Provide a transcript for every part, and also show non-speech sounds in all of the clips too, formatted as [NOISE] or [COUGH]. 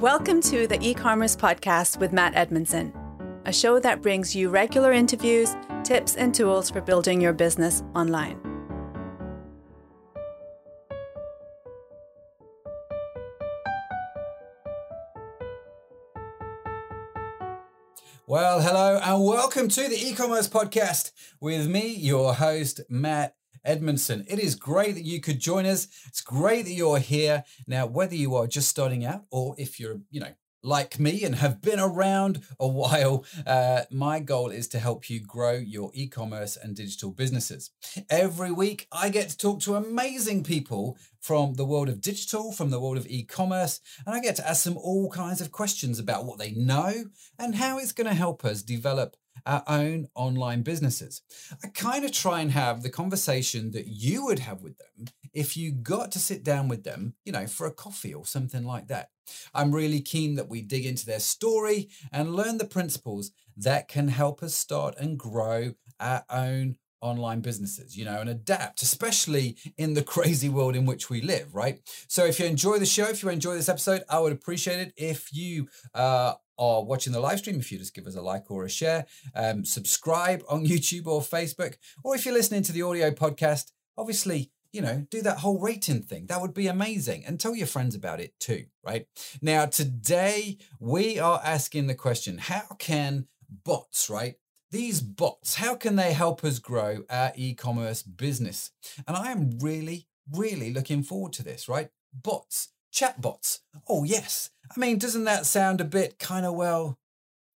Welcome to the e commerce podcast with Matt Edmundson, a show that brings you regular interviews, tips, and tools for building your business online. Well, hello and welcome to the e commerce podcast with me, your host, Matt Edmundson. It is great that you could join us. It's great that you're here. Now, whether you are just starting out or if you're, you know, like me and have been around a while, uh, my goal is to help you grow your e commerce and digital businesses. Every week, I get to talk to amazing people from the world of digital, from the world of e commerce, and I get to ask them all kinds of questions about what they know and how it's going to help us develop our own online businesses. I kind of try and have the conversation that you would have with them if you got to sit down with them, you know, for a coffee or something like that. I'm really keen that we dig into their story and learn the principles that can help us start and grow our own online businesses, you know, and adapt, especially in the [LAUGHS] crazy world in which we live, right? So if you enjoy the show, if you enjoy this episode, I would appreciate it if you uh, are watching the live stream, if you just give us a like or a share, um, subscribe on [LAUGHS] YouTube or Facebook, or if you're listening to the audio podcast, obviously, you know, do that whole rating thing. That would be amazing. And tell your friends about it too, right? Now, today we are asking the question how can bots, right? These bots, how can they help us grow our e commerce business? And I am really, really looking forward to this, right? Bots, chatbots. Oh, yes. I mean, doesn't that sound a bit kind of, well,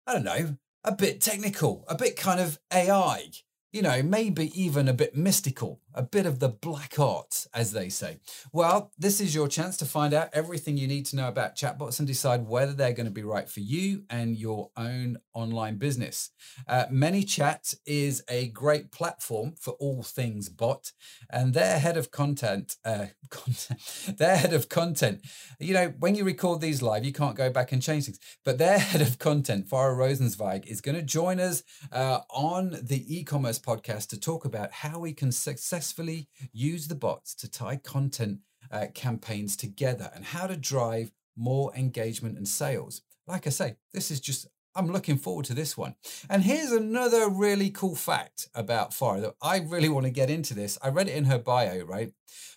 I don't know, a bit technical, a bit kind of AI? You know, maybe even a bit mystical, a bit of the black art, as they say. Well, this is your chance to find out everything you need to know about chatbots and decide whether they're going to be right for you and your own online business. Uh, ManyChat is a great platform for all things bot, and their head of content, uh, [LAUGHS] content, their head of content. You know, when you record these live, you can't go back and change things, but their [LAUGHS] head of content, Fara Rosenzweig, is going to join us uh, on the e-commerce podcast to talk about how we can successfully use the bots to tie content uh, campaigns together and how to drive more engagement and sales. Like I say, this is just, I'm looking forward to this one. And here's another really cool fact about Fara that I really want to get into this. I read it in her bio, right?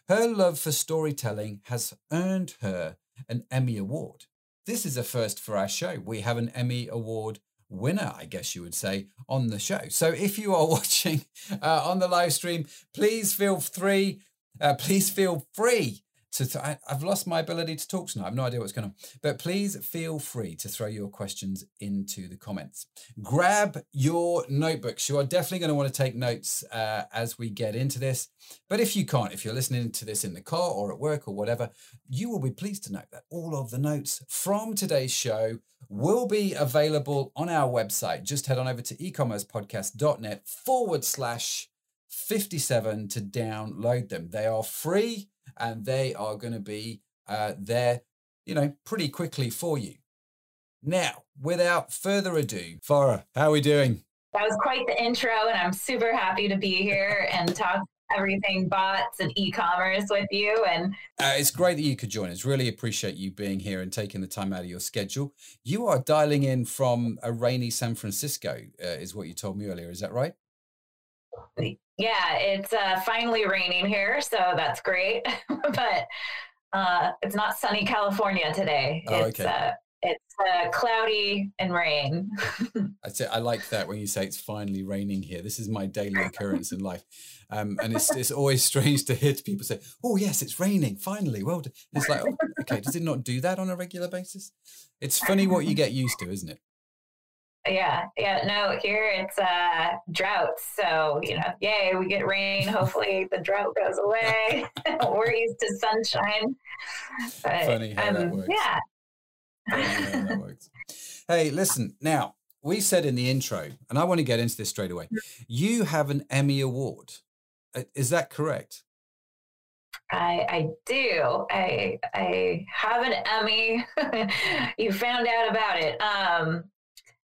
Her love for storytelling has earned her an Emmy Award. This is a first for our show. We have an Emmy Award winner, I guess you would say, on the show. So if you are [LAUGHS] watching uh, on the live stream, please feel free. Uh, please feel free to. I, have lost my ability to talk tonight. I have no idea what's going on. But please feel free to throw your questions into the comments. Grab your notebooks. You are definitely going to want to take notes uh, as we get into this. But if you can't, if you're listening to this in the car or at work or whatever, you will be pleased to note that all of the notes from today's show will be available on our website. Just head on over to ecommercepodcast.net forward slash 57 to download them. They are free and they are going to be uh, there, you know, pretty quickly for you. Now, without further ado, Fara, how are we doing? That was quite the intro, and I'm super happy to be here and talk everything bots and e-commerce with you and uh, it's great that you could join us really appreciate you being here and taking the time out of your schedule you are dialing in from a rainy san francisco uh, is what you told me earlier is that right yeah it's uh, finally raining here so that's great [LAUGHS] but uh, it's not sunny california today oh, it's, okay. Uh, it's uh, cloudy and rain. [LAUGHS] I say I like that when you say it's finally raining here. This is my daily occurrence in life, um, and it's it's always strange to hear people say, "Oh yes, it's raining finally." Well, it's like, oh, okay, does it not do that on a regular basis? It's funny what you get used to, isn't it? Yeah, yeah. No, here it's uh droughts. So, you know, yay, we get rain. Hopefully the drought goes away. [LAUGHS] [LAUGHS] We're used to sunshine. But, Funny how um, that works. Yeah. hey, listen, now we said in the intro, and I want to get into this straight away. You have an Emmy Award. Uh, is that correct? I, I do. I I have an Emmy. [LAUGHS] you found out about it. Um,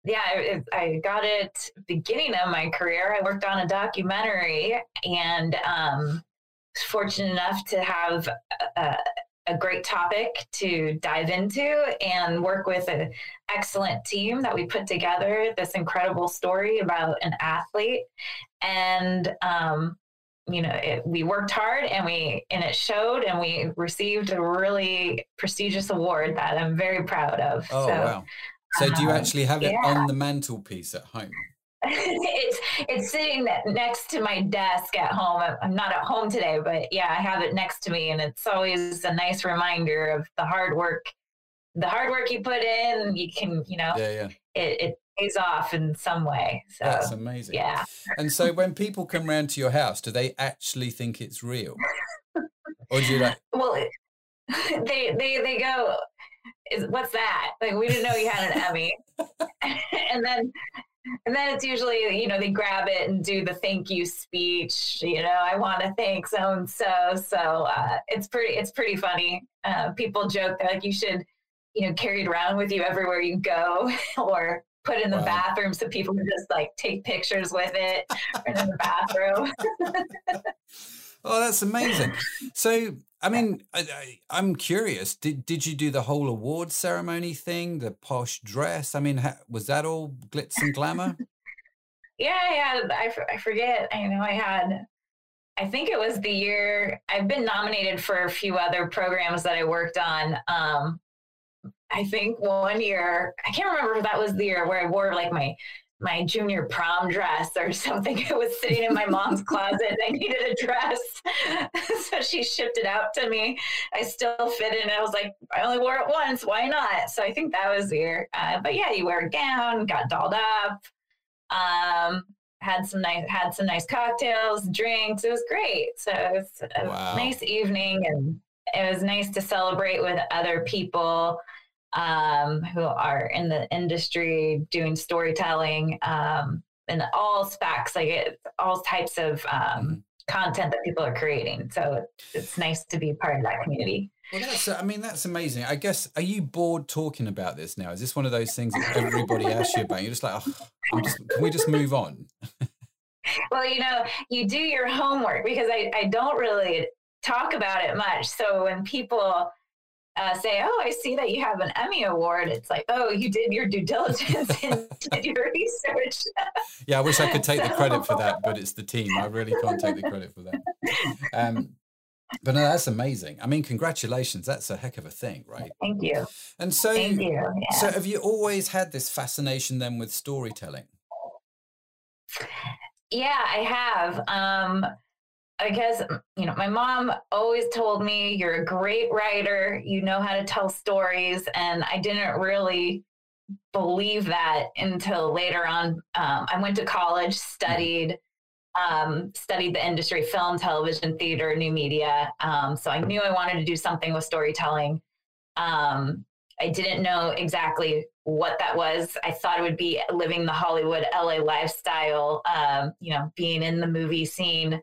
yeah, I, I, got it beginning of my career. I worked on a documentary and um, was fortunate enough to have a, a great topic to dive into and work with an excellent team that we put together this incredible story about an athlete and um, you know it, we worked hard and we and it showed and we received a really prestigious award that i'm very proud of oh so, wow so do you um, actually have it yeah. on the mantelpiece at home [LAUGHS] it's it's sitting next to my desk at home. I'm not at home today, but yeah, I have it next to me, and it's always a nice reminder of the hard work, the hard work you put in. You can, you know, yeah yeah it, it pays off in some way. So that's amazing yeah, and so when people come round to your house do they actually think it's real [LAUGHS] or do you like well, [LAUGHS] they they they go, is what's that? Like we didn't know you had an [LAUGHS] Emmy, [LAUGHS] and then and then it's usually you know they grab it and do the thank you speech you know i want to thank so and so so uh, it's pretty it's pretty funny uh, people joke that like you should you know carry it around with you everywhere you go [LAUGHS] or put in the Wow. bathroom so people can just like take pictures with it in the bathroom Oh, that's amazing. So, I mean, I, I, I'm curious. Did did you do the whole award ceremony thing, the posh dress? I mean, ha, was that all glitz and glamour? [LAUGHS] yeah yeah I, I forget i know i had i think it was the year i've been nominated for a few other programs that i worked on um i think one year i can't remember if that was the year where i wore like my my junior prom dress or something. [LAUGHS] It was sitting in my mom's closet and i needed a dress. [LAUGHS] So she shipped it out to me. I still fit in. I was like i only wore it once. Why not? So i think that was the year uh, but yeah you wear a gown got dolled up um had some nice had some nice cocktails drinks. It was great. So it was a Wow. nice evening and it was nice to celebrate with other people um who are in the industry doing storytelling um in all specs like it all types of um content that people are creating so it's nice to be part of that community Well, that's. I mean, that's amazing. I guess. Are you bored talking about this now? Is this one of those things that everybody asks you about? You're just like, oh, just. Can we just move on? [LAUGHS] Well, you know, you do your homework because I, I don't really talk about it much. So when people uh, say, "Oh, I see that you have an Emmy award," it's like, "Oh, you did your due diligence [LAUGHS] and did your research." Yeah, I wish I could take the [LAUGHS] credit for that, but it's the team. I really can't take the credit for that. Um, but no, that's amazing. I mean, congratulations. That's a heck of a thing, right? Thank you, And so, thank you. Yeah. so have you always had this fascination then with storytelling? Yeah, I have. Um, I guess, you know, my mom always told me, you're a great writer, you know how to tell stories. And I didn't really believe that until later on. Um, I went to college, studied. Um, studied the industry, film, television, theater, new media. Um, so I knew I wanted to do something with storytelling. Um, I didn't know exactly what that was. I thought it would be living the Hollywood LA lifestyle, um, you know, being in the movie scene.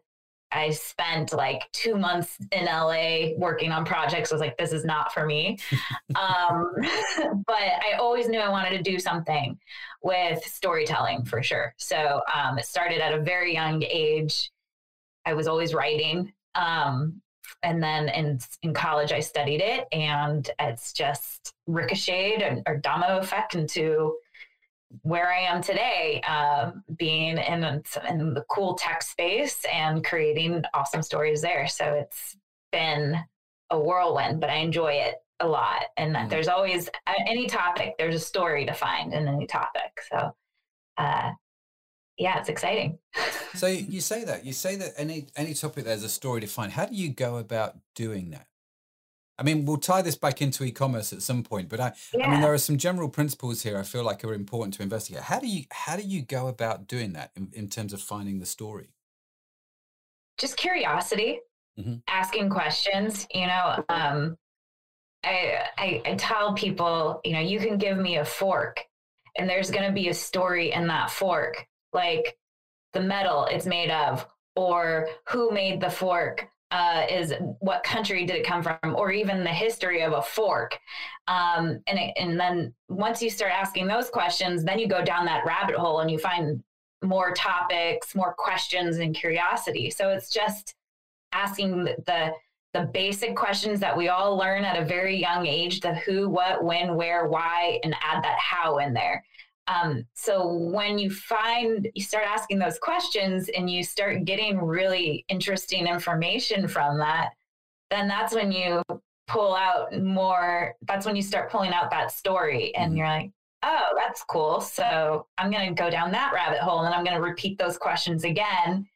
I spent like two months in LA working on projects. I was like, this is not for me. [LAUGHS] um, [LAUGHS] but I always knew I wanted to do something with storytelling for sure. So um, it started at a very young age. I was always writing. Um, and then in in college I studied it, and it's just ricocheted and, or domino effect into where I am today, um, being in in the cool tech space and creating awesome stories there. So it's been a whirlwind, but I enjoy it a lot. And Mm. there's always any topic, there's a story to find in any topic. So, uh, yeah, it's exciting. So you say that you say that any any topic there's a story to find. How do you go about doing that? I mean, we'll tie this back into e-commerce at some point, but I, I mean, there are some general principles here I feel like are important to investigate. How do you how do you go about doing that in, in terms of finding the story? just curiosity Mhm. asking questions you know um I, I i tell people you know you can give me a fork and there's going to be a story in that fork like the metal it's made of or who made the fork uh, is what country did it come from or even the history of a fork um, and, it, and then once you start asking those questions then you go down that rabbit hole and you find more topics more questions and curiosity so it's just asking the, the the basic questions that we all learn at a very young age the who, what, when, where, why, and add that how in there. Um, so when you find, you start asking those questions and you start getting really interesting information from that, then that's when you pull out more, that's when you start pulling out that story and mm-hmm. you're like, oh, that's cool. So I'm going to go down that rabbit hole and I'm going to repeat those questions again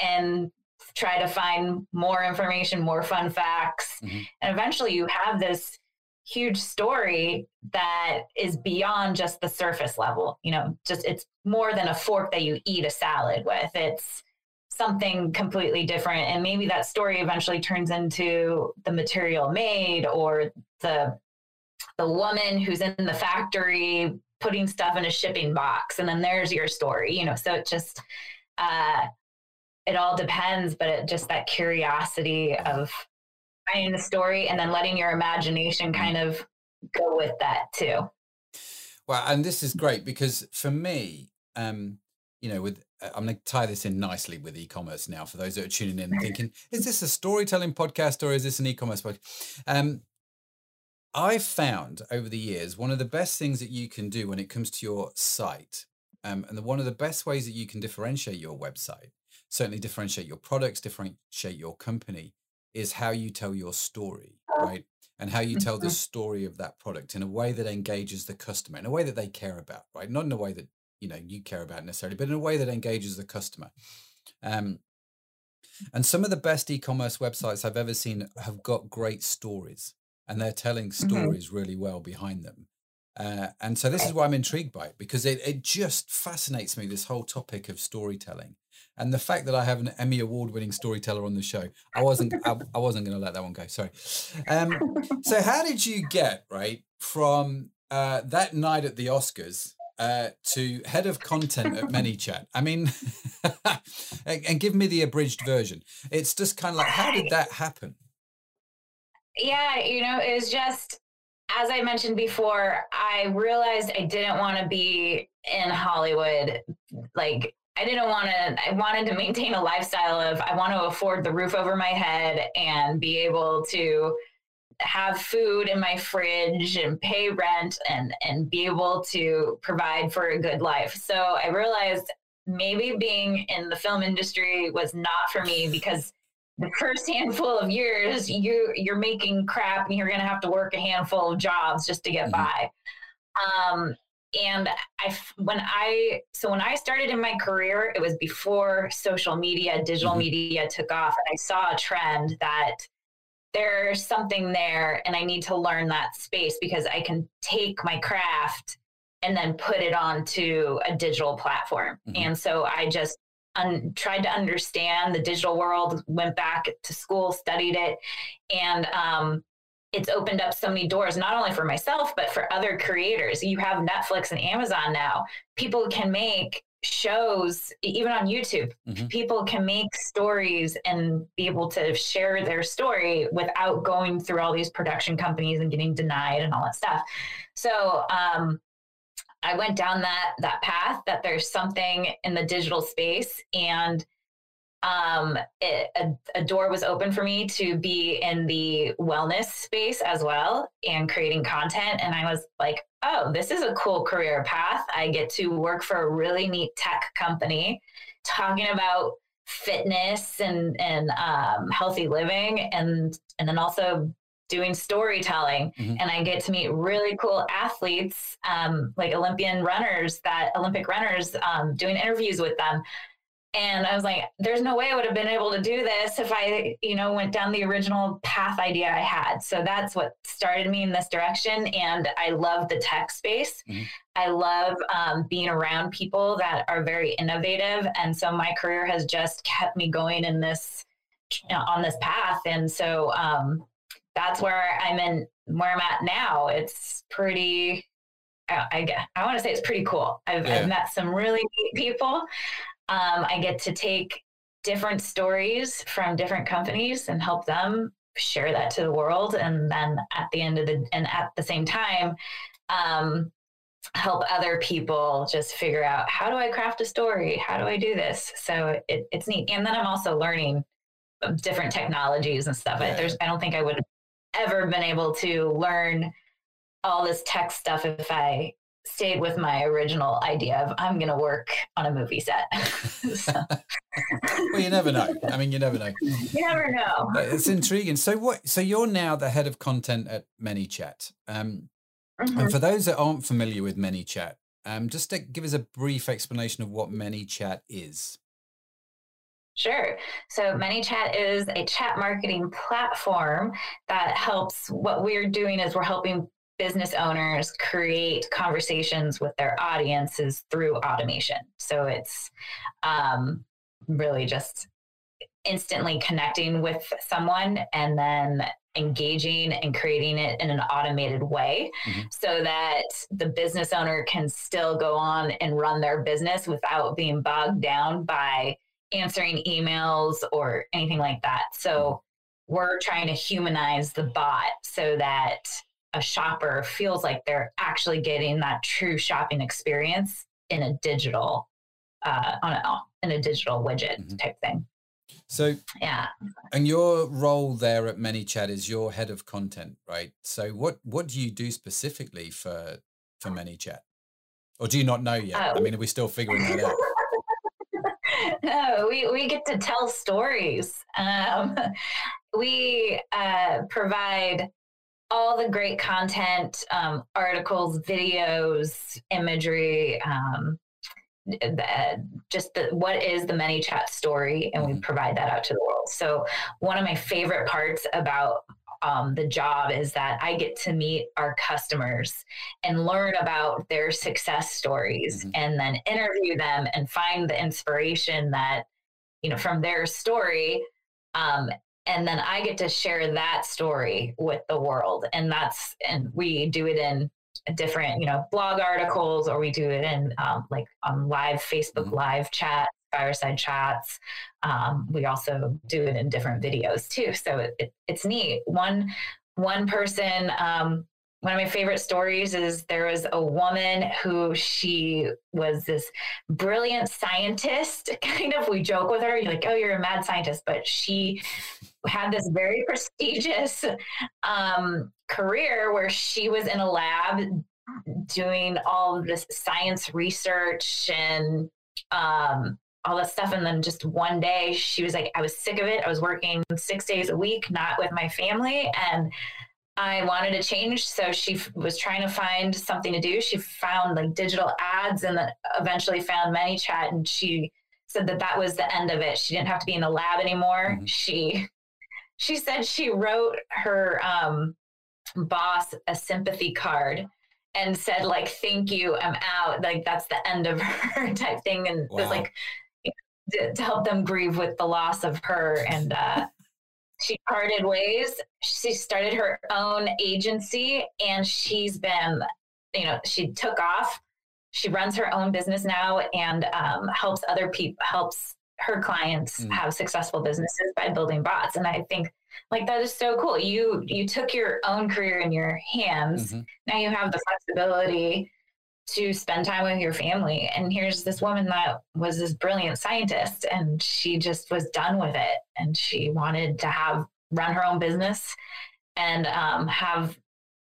and try to find more information, more fun facts. Mm-hmm. And eventually you have this huge story that is beyond just the surface level. You know, just it's more than a fork that you eat a salad with. It's something completely different. And maybe that story eventually turns into the material made or the the woman who's in the factory putting stuff in a shipping box and then there's your story you know so it just uh it all depends but it just that curiosity of finding the story and then letting your imagination kind of go with that too. Well and this is great because for me um you know with uh, i'm going to tie this in nicely with e-commerce now for those that are tuning in [LAUGHS] thinking is this a storytelling podcast or is this an e-commerce podcast um I've found over the years one of the best things that you can do when it comes to your site, um, and the, one of the best ways that you can differentiate your website, certainly differentiate your products, differentiate your company, is how you tell your story, right? And how you tell the mm-hmm. story of that product in a way that engages the customer, in a way that they care about, right? Not in a way that you know you care about necessarily, but in a way that engages the customer. Um, and some of the best e-commerce websites I've ever seen have got great stories and they're telling mm-hmm. stories mm-hmm. really well behind them. Uh, and so this is why I'm intrigued by it because it, it just fascinates me this whole topic of storytelling and the fact that I have an Emmy award winning storyteller on the show. I wasn't I, I wasn't going to let that one go. Sorry. Um, so how did you get right from uh, that night at the Oscars uh, to head of content at ManyChat? I mean, [LAUGHS] and, and give me the abridged version. It's just kind of like how did that happen? Yeah, you know, it was just as I mentioned before, I realized I didn't want to be in Hollywood. Like, I didn't want to, I wanted to maintain a lifestyle of, I want to afford the roof over my head and be able to have food in my fridge and pay rent and, and be able to provide for a good life. So I realized maybe being in the film industry was not for me because the first [LAUGHS] handful of years you you're making crap and you're going to have to work a handful of jobs just to get mm-hmm. by um, and i when i so when i started in my career it was before social media digital mm-hmm. media took off and i saw a trend that there's something there and i need to learn that space because i can take my craft and then put it onto a digital platform mm-hmm. and so i just un- tried to understand the digital world, went back to school, studied it, and um, it's opened up so many doors, not only for myself, but for other creators. You have Netflix and Amazon now. People can make shows, even on YouTube. Mm-hmm. People can make stories and be able to share their story without going through all these production companies and getting denied and all that stuff. So, um, I went down that that path that there's something in the digital space and um, it, a, a, door was open for me to be in the wellness space as well and creating content. And I was like, oh, this is a cool career path. I get to work for a really neat tech company talking about fitness and, and um, healthy living and, and then also doing storytelling mm-hmm. and i get to meet really cool athletes um, like olympian runners that olympic runners um, doing interviews with them and i was like there's no way i would have been able to do this if i you know went down the original path idea i had so that's what started me in this direction and i love the tech space mm-hmm. i love um, being around people that are very innovative and so my career has just kept me going in this you know, on this path and so um, that's where I'm in, where I'm at now. It's pretty, I, I, I want to say it's pretty cool. I've, yeah. I've met some really neat people. Um, I get to take different stories from different companies and help them share that to the world. And then at the end of the, and at the same time, um, help other people just figure out how do I craft a story? How do I do this? So it, it's neat. And then I'm also learning different technologies and stuff. There's, I don't think I would have ever been able to learn all this tech stuff if I stayed with my original idea of I'm going to work on a movie set. [LAUGHS] well, you never know. I mean, you never know. You never know. It's intriguing. So what? So you're now the head of content at ManyChat. Um, mm-hmm. And for those that aren't familiar with ManyChat, um, just to give us a brief explanation of what ManyChat is. Sure. So ManyChat is a chat marketing platform that helps. What we're doing is we're helping business owners create conversations with their audiences through automation. So it's um, really just instantly connecting with someone and then engaging and creating it in an automated way mm-hmm. so that the business owner can still go on and run their business without being bogged down by answering emails or anything like that. So mm-hmm. we're trying to humanize the bot so that a shopper feels like they're actually getting that true shopping experience in a digital uh, on a in a digital widget mm-hmm. type thing. So yeah, and your role there at ManyChat is your head of content, right? So what what do you do specifically for for ManyChat, or do you not know yet? Oh. I mean, are we still figuring that out? [LAUGHS] no, we we get to tell stories. Um, [LAUGHS] we uh, provide all the great content, um, articles, videos, imagery, um, the, just the, what is the ManyChat story, and mm-hmm. we provide that out to the world. So one of my favorite parts about um, the job is that I get to meet our customers and learn about their success stories, mm-hmm. and then interview them and find the inspiration that you know from their story um, and then I get to share that story with the world. And that's, and we do it in different, you know, blog articles, or we do it in um, like on live Facebook mm-hmm. live chat, fireside chats. Um, we also do it in different videos too. So it, it, it's neat. One, one person, um, one of my favorite stories is there was a woman who she was this brilliant scientist [LAUGHS] kind of we joke with her you're like oh you're a mad scientist but she had this very [LAUGHS] prestigious um, career where she was in a lab doing all this science research and um, all this stuff. And then just one day she was like, I was sick of it. I was working six days a week, not with my family. And I wanted to change. So she f- was trying to find something to do. She found like digital ads and then eventually found ManyChat. And she said that that was the end of it. She didn't have to be in the lab anymore. Mm-hmm. She she said she wrote her um, boss a sympathy card and said like thank you i'm out like that's the end of [LAUGHS] her type thing and wow. it was like to, to, help them grieve with the loss of her and uh, she parted ways. She started her own agency and she's been, you know, she took off. She runs her own business now and um, helps other people, helps her clients mm. have successful businesses by building bots. And I think like that is so cool. You you took your own career in your hands. Mm-hmm. Now you have the flexibility to spend time with your family. And here's this woman that was this brilliant scientist and she just was done with it. And she wanted to have run her own business and um, have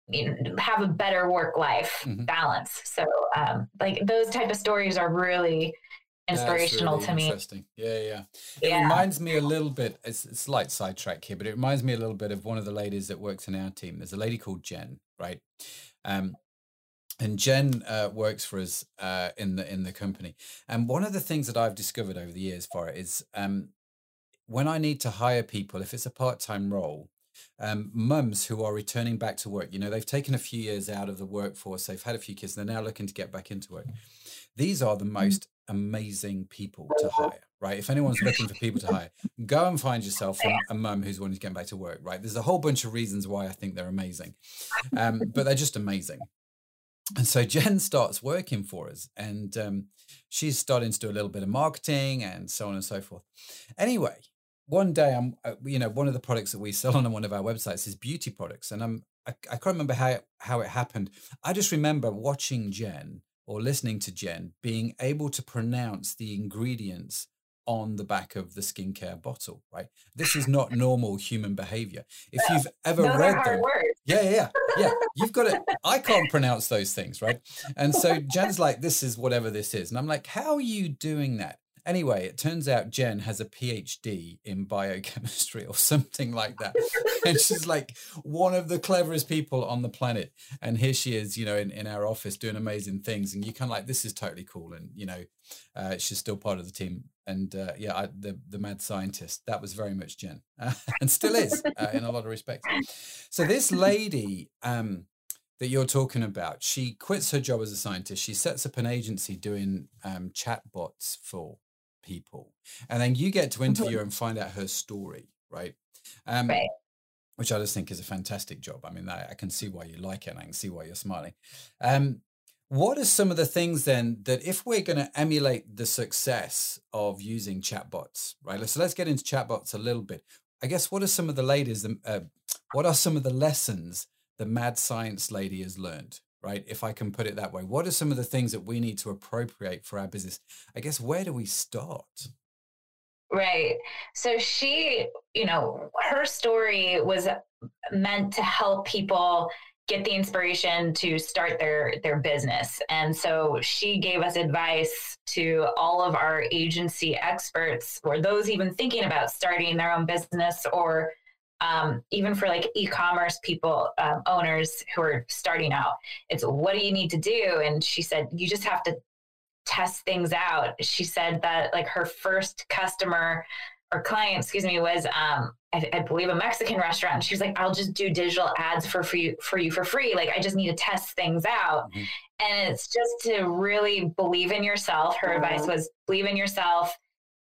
you know, have a better work life mm-hmm. balance. So um, like those type of stories are really inspirational really to me. Interesting. Yeah, yeah. It yeah. reminds me a little bit, it's, a slight sidetrack here, but it reminds me a little bit of one of the ladies that works in our team. There's a lady called Jen, right? Um, and Jen uh, works for us uh, in the in the company. And one of the things that I've discovered over the years for it is um, when I need to hire people, if it's a part time role, um, mums who are returning back to work, you know, they've taken a few years out of the workforce, they've had a few kids, and they're now looking to get back into work. These are the mm-hmm. most amazing people to hire, right? If anyone's looking for people to hire, go and find yourself a, mum who's wanting to get back to work, right? There's a whole bunch of reasons why I think they're amazing, um, but they're just amazing and so Jen [LAUGHS] starts working for us, and um, she's starting to do a little bit of marketing and so on and so forth. Anyway, one day I'm, uh, you know, one of the products that we sell on one of our websites is beauty products, and I'm, I, I can't remember how how it happened. I just remember watching Jen or listening to Jen being able to pronounce the ingredients on the back of the skincare bottle, right? This is not normal human behavior. If [LAUGHS] you've ever Those read them, yeah, yeah, yeah, [LAUGHS] you've got it. I can't pronounce those things, right? And so Jen's like, this is whatever this is. And I'm like, how are you doing that? Anyway, it turns out Jen has a PhD in biochemistry or [LAUGHS] something like that. and she's like one of the cleverest people on the planet. And here she is, you know, in, in our office doing amazing things. And you kind of like, this is totally cool. And, you know, uh, she's still part of the team. And uh, yeah, I, the, the mad scientist, that was very much Jen uh, [LAUGHS] and still is uh, in a lot of respects. So this lady, um, that you're talking about, she quits her job as a scientist. She sets up an agency doing um, chatbots for people, and then you get to interview her and find out her story, right? Um, Right. Which I just think is a fantastic job. I mean, I, I can see why you like it, and I can see why you're smiling. Um, what are some of the things then that if we're going to emulate the success of using chatbots, right? So let's get into chatbots a little bit. I guess what are some of the ladies, uh, what are some of the lessons the mad science lady has learned, right? If I can put it that way, what are some of the things that we need to appropriate for our business? I guess where do we start? Right. So she, you know, her story was meant to help people get the inspiration to start their their business. And so she gave us advice to all of our agency experts or those even thinking about starting their own business or um, even for like e-commerce people um, owners who are starting out it's what do you need to do and she said you just have to test things out. She said that like her first customer or client, excuse me, was um, I, I, believe a Mexican restaurant. She was like, "I'll just do digital ads for free for you for free. Like I just need to test things out." Mm-hmm. And it's just to really believe in yourself. Her mm-hmm. advice was believe in yourself,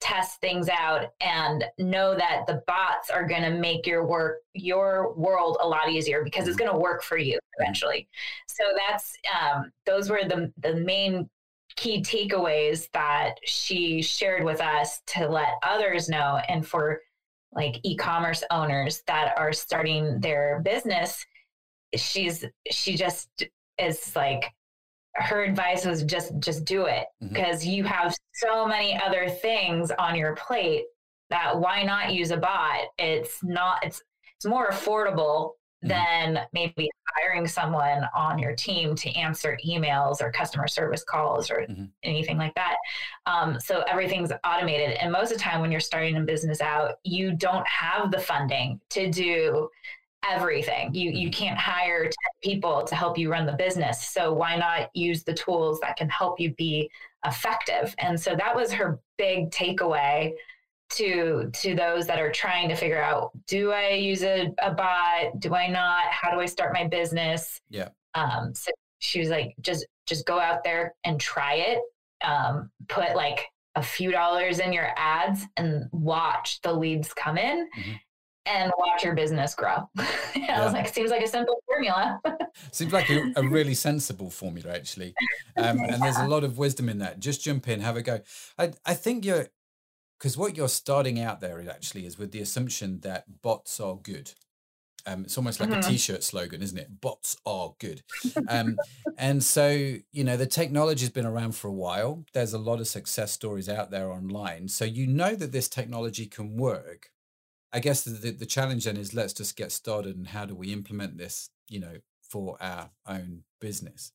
test things out, and know that the bots are going to make your work your world a lot easier because it's going to work for you eventually. So that's um, those were the the main key takeaways that she shared with us to let others know and for like e-commerce owners that are starting their business she's she just is like her advice was just just do it mm-hmm. because you have so many other things on your plate that why not use a bot it's not it's it's more affordable mm-hmm. than maybe hiring someone on your team to answer emails or customer service calls or mm-hmm. anything like that. Um, so everything's automated. And most of the time, when you're starting a business out, you don't have the funding to do everything. You you mm-hmm. can't hire 10 people to help you run the business. So why not use the tools that can help you be effective? And so that was her big takeaway to to those that are trying to figure out do i use a, a bot do i not how do i start my business yeah um so she was like just just go out there and try it um put like a few dollars in your ads and watch the leads come in mm-hmm. And watch your business grow yeah. [LAUGHS] i was like seems like a simple formula seems like a, a, really sensible formula actually um, and there's a [LAUGHS] lot of wisdom in that just jump in have a go i, I think you're because what you're starting out there is actually is with the assumption that bots are good. Um, it's almost like mm-hmm. a t-shirt slogan, isn't it? Bots are good. Um, and so, you know, the technology's been around for a while. There's a lot of success stories out there online. So you know that this technology can work. I guess the, the, challenge then is let's just get started and how do we implement this, you know, for our own business.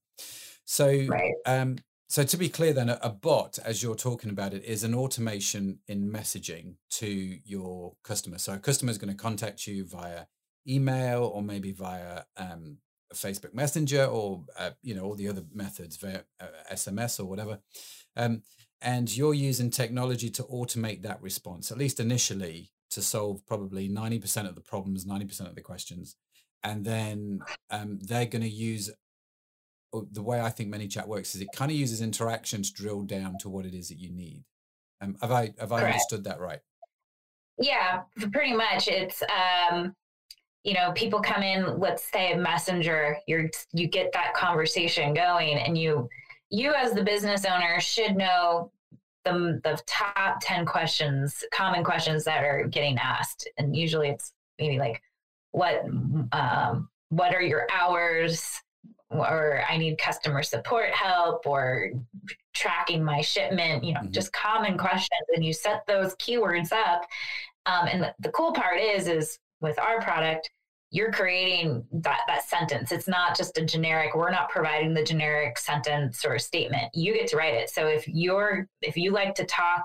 So right. um, so to be clear, then, a, a, bot, as you're talking about it, is an automation in messaging to your customer. So a customer is going to contact you via email or maybe via um, Facebook Messenger or uh, you know all the other methods via uh, SMS or whatever. Um, and you're using technology to automate that response, at least initially, to solve probably 90% of the problems, 90% of the questions. And then um, they're going to use the way I think ManyChat works is it kind of uses interaction to drill down to what it is that you need. Um, have I have I understood that right? Yeah, pretty much. It's um, you know, people come in. Let's say a Messenger. You're you get that conversation going, and you you as the business owner should know the the top ten questions, common questions that are getting asked, and usually it's maybe like what um, what are your hours or I need customer support help or tracking my shipment, you know, mm-hmm. just common questions. And you set those keywords up. Um, and the, the cool part is, is with our product, you're creating that, that sentence. It's not just a generic, we're not providing the generic sentence or statement. You get to write it. So if you're, if you like to talk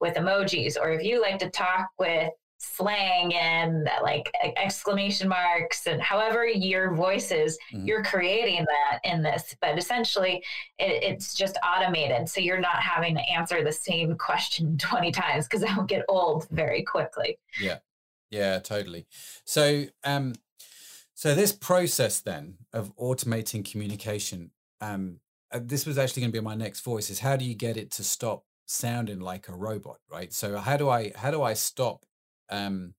with emojis or if you like to talk with slang and like exclamation marks and however your voice is mm-hmm. you're creating that in this but essentially it, it's just automated so you're not having to answer the same [LAUGHS] question 20 times because that will get old very quickly yeah yeah totally so um so this process then of automating communication um uh, this was actually going to be my next voice is how do you get it to stop sounding like a robot right so how do i how do i stop um,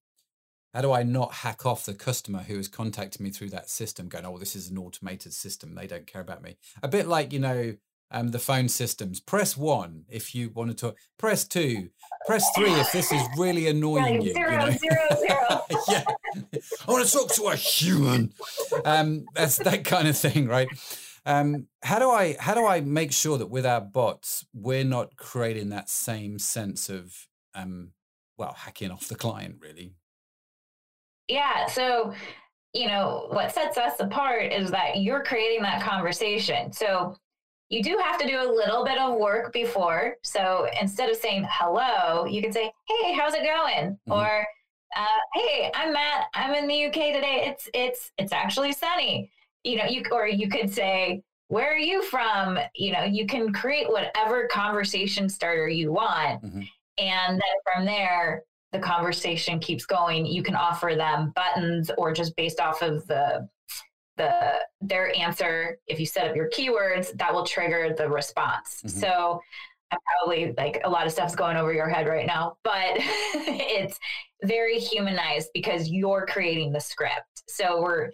how do I not hack off the customer who has contacted me through that system, going, "Oh, this is an automated system; they don't care about me." A bit like you know um, the phone systems. Press one if you want to talk. Press two. Press three if this is really annoying you. Zero, you know? zero, zero. [LAUGHS] yeah, I want to talk to a human. Um, that's that kind of thing, right? Um, how do I how do I make sure that with our bots we're not creating that same sense of um, well, hacking off the client, really. Yeah. So, you know, what sets us apart is that you're creating that conversation. So, you do have to do a little bit of work before. So, instead of saying hello, you can say, "Hey, how's it going?" Mm-hmm. or uh, "Hey, I'm Matt. I'm in the UK today. It's it's it's actually sunny." You know, you or you could say, "Where are you from?" You know, you can create whatever conversation starter you want. Mm-hmm. And then from there, the conversation keeps going. You can offer them buttons or just based off of the the their answer, if you set up your keywords, that will trigger the response. Mm-hmm. So I'm probably like a lot of stuff's going over your head right now, but [LAUGHS] it's very humanized because you're creating the script. So we're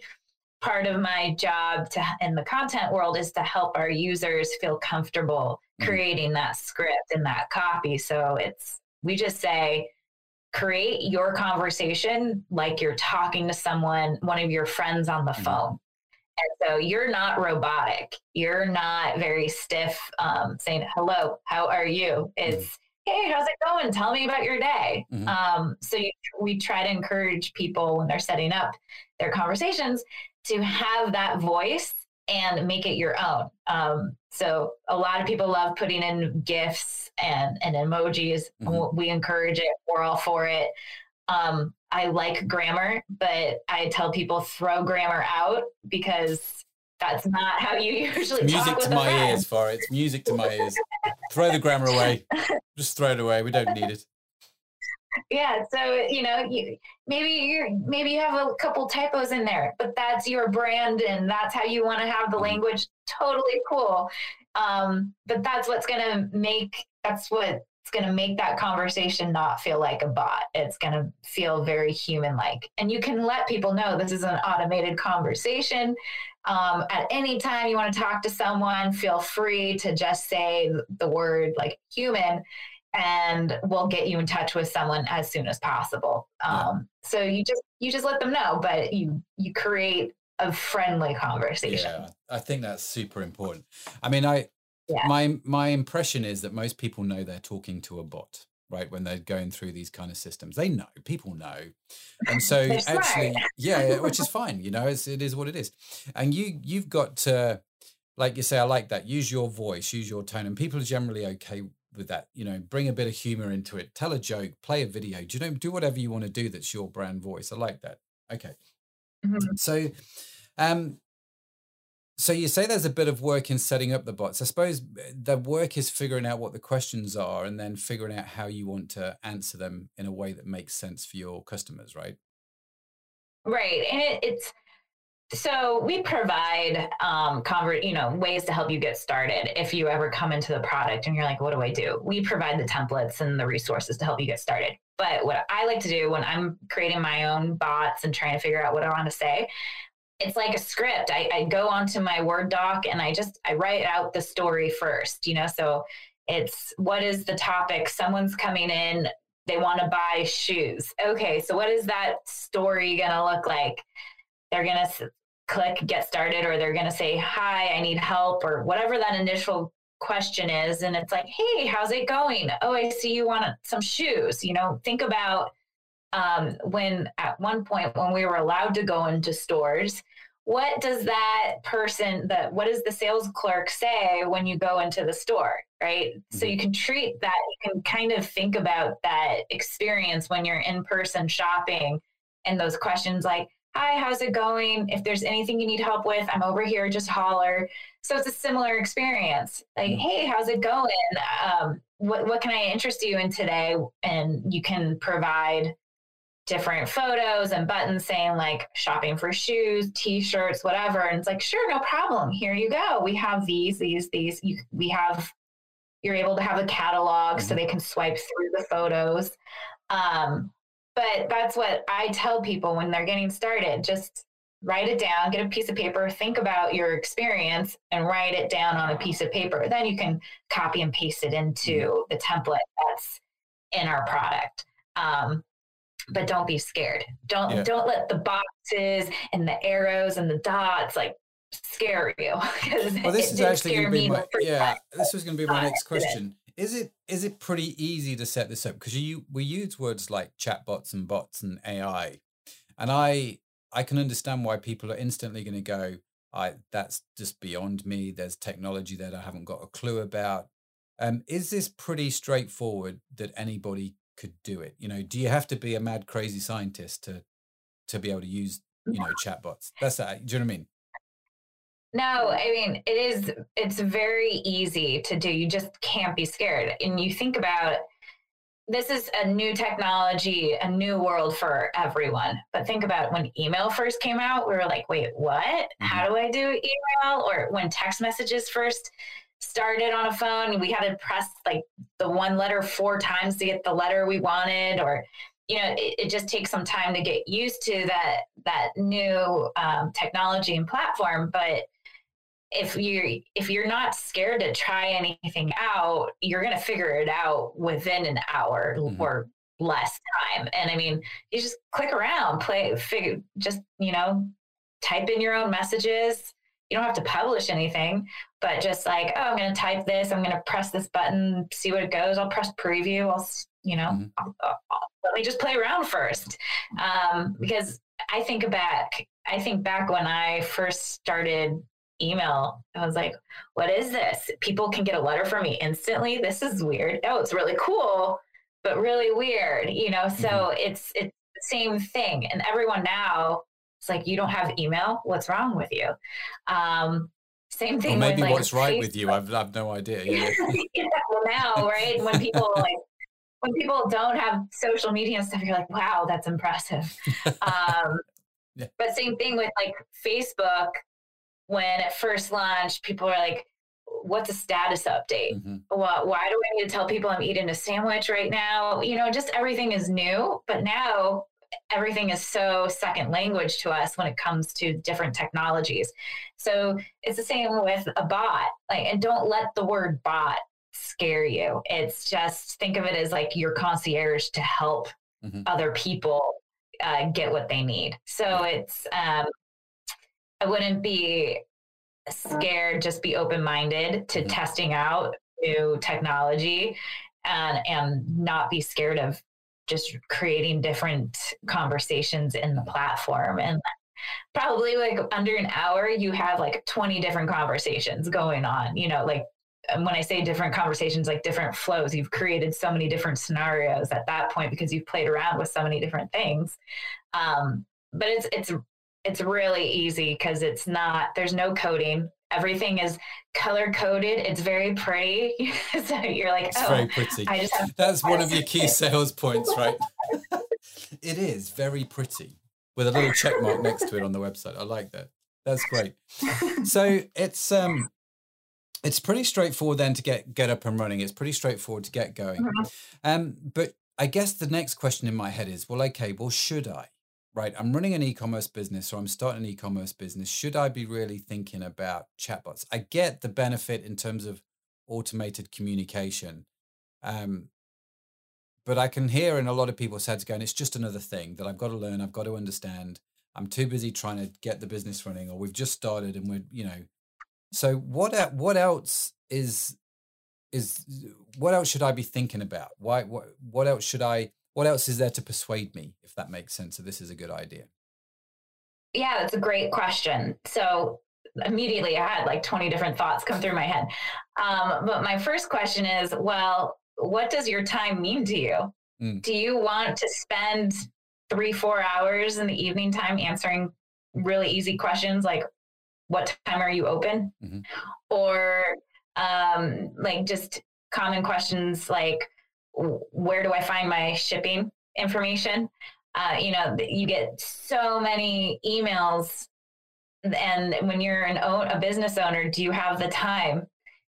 part of my job to in the content world is to help our users feel comfortable mm-hmm. creating that script and that copy. So it's we just say create your conversation like you're talking to someone, one of your friends on the mm-hmm. phone. And so you're not robotic. You're not very stiff um, saying, hello, how are you? It's, mm-hmm. hey, how's it going? Tell me about your day. Mm-hmm. Um, so you, we try to encourage people when they're setting up their conversations to have that voice and make it your own. Um, so a lot of people love putting in gifts and, and emojis. Mm-hmm. We encourage it. We're all for it. Um, I like grammar, but I tell people throw grammar out because that's not how you [LAUGHS] usually it's music to my ears for it. It's music to my ears. throw the grammar away. [LAUGHS] Just throw it away. We don't need it yeah so you know you maybe you maybe you have a couple typos in there but that's your brand and that's how you want to have the mm-hmm. language totally cool um, but that's what's going to make that's what's going to make that conversation not feel like a bot it's going to feel very human like and you can let people know this is an automated conversation um, at any time you want to talk to someone feel free to just say the word like human and we'll get you in touch with someone as soon as possible. Um. So you just you just let them know, but you you create a friendly conversation. Yeah, I think that's super important. I mean, I yeah. my my impression is that most people know they're talking to a bot right when they're going through these kind of systems. They know people know. And so [LAUGHS] actually yeah which is fine you know it's, it is what it is. And you you've got to like you say i like that use your voice use your tone and people are generally okay with that you know bring a bit of humor into it tell a joke play a video do you know do whatever you want to do that's your brand voice i like that. Okay. Mm-hmm. so um so you say there's a bit of work in setting up the bots i suppose the work is figuring out what the questions are and then figuring out how you want to answer them in a way that makes sense for your customers right right and it, it's so we provide um, convert, you know, ways to help you get started. If you ever come into the product and you're like, "What do I do?" We provide the templates and the resources to help you get started. But what I like to do when I'm creating my own bots and trying to figure out what I want to say, it's like a script. I, I go onto my Word doc and I just I write out the story first. You know, so it's what is the topic? Someone's coming in. They want to buy shoes. Okay, so what is that story to look like? they're going to click get started or they're to say hi i need help or whatever that initial question is and it's like hey how's it going oh i see you want some shoes you know think about um, when at one point when we were allowed to go into stores what does that person that what does the sales clerk say when you go into the store right? Mm-hmm. so you can treat that you can kind of think about that experience when you're in person shopping and those questions like hi how's it going? If there's anything you need help with i'm over here just holler. So it's a similar experience. Like mm-hmm. hey how's it going? Um, what, what can i interest you in today? And you can provide different photos and buttons saying like shopping for shoes, t-shirts, whatever. And it's like, sure, no problem. Here you go. We have these, these, these. You, we have, you're able to have a catalog mm-hmm. so they can swipe through the photos. Um, but that's what I tell people when they're getting started. Just write it down, get a piece of paper, think about your experience and write it down on a piece of paper. Then you can copy and paste it into the template that's in our product. Um, but don't be scared. Don't yeah. don't let the boxes and the arrows and the dots like scare you. [LAUGHS] well, this is actually going to be my yeah. This was going to be my next question. Is it is it pretty easy to set this up? Because you we use words like chatbots and bots and AI, and I I can understand why people are instantly going to go, I that's just beyond me. There's technology that I haven't got a clue about. Um, is this pretty straightforward that anybody could do it? You know, do you have to be a mad crazy scientist to to be able to use you know chatbots? That's that. Do you know what I mean? No, I mean it is. It's very easy to do. You just can't be scared. And you think about this is a new technology, a new world for everyone. But think about when email first came out, we were like, wait, what? Mm-hmm. How do I do email? Or when text messages first started on a phone. We had to press like the one letter four times to get the letter we wanted or you know it, it just takes some time to get used to that that new um, technology and platform. But if you're if you're not scared to try anything out you're going to figure it out within an hour mm-hmm. or less time. And i mean you just click around play figure just you know type in your own messages you don't have to publish anything, but just like, oh, I'm going to type this, I'm going to press this button, see what it goes. I'll press preview. I'll, you know, mm-hmm. I'll, I'll, let me just play around first. Um, because I think back, I think back when I first started email, I was like, what is this? People can get a letter from me instantly. This is weird. Oh, it's really cool, but really weird, you know? So mm-hmm. it's, it's the same thing. And everyone now it's like you don't have email. What's wrong with you? Um, same thing. Or maybe with, what's right with you. I've, I've no idea. [LAUGHS] Yeah. yeah. Well, now, right? When people like when people don't have social media and stuff, you're like, wow, that's impressive. Um, [LAUGHS] yeah. But same thing with like Facebook. When it first launched, people were like, what's a status update? Mm-hmm. Well, why do I need to tell people I'm eating a sandwich right now? You know, just everything is new. But now everything is so second language to us when it comes to different technologies. So it's the same with a bot. Like, and don't let the word bot scare you. It's just think of it as like your concierge to help mm-hmm. other people uh, get what they need. So it's um, I wouldn't be scared. Just be open minded to mm-hmm. testing out new technology and and not be scared of just creating different conversations in the platform. And probably like under an hour you have like 20 different conversations going on you know like when i say different conversations like different flows you've created so many different scenarios at that point because you've played around with so many different things. Um, but it's it's it's really easy because it's not there's no coding everything is color coded. It's very pretty. [LAUGHS] so you're like, it's oh, very pretty. I just have That's one of your key [LAUGHS] sales points, right? it is very pretty with a little check mark next to it on the website. I like that. That's great. So it's um it's pretty straightforward then to get get up and running. It's pretty straightforward to get going. Mm-hmm. Um, but I guess the next question in my head is, well, okay, well, should I? Right, I'm running an e-commerce business or I'm starting an e-commerce business. Should I be really thinking about chatbots? I get the benefit in terms of automated communication. Um, but I can hear in a lot of people's heads going, it's just another thing that I've got to learn, I've got to understand. I'm too busy trying to get the business running, or we've just started and we're, you know. So what what else is is what else should I be thinking about? Why what what else should I what else is there to persuade me if that makes sense? So this is a good idea. Yeah, that's a great question. So immediately I had like 20 different thoughts come through my head. Um, but my first question is, well, what does your time mean to you? Mm. Do you want to spend three, four hours in the evening time answering really easy questions like what time are you open? Mm-hmm. Or um, like just common questions like where do I find my shipping information? Uh, you know, you get so many emails, and when you're an own, a business owner, do you have the time?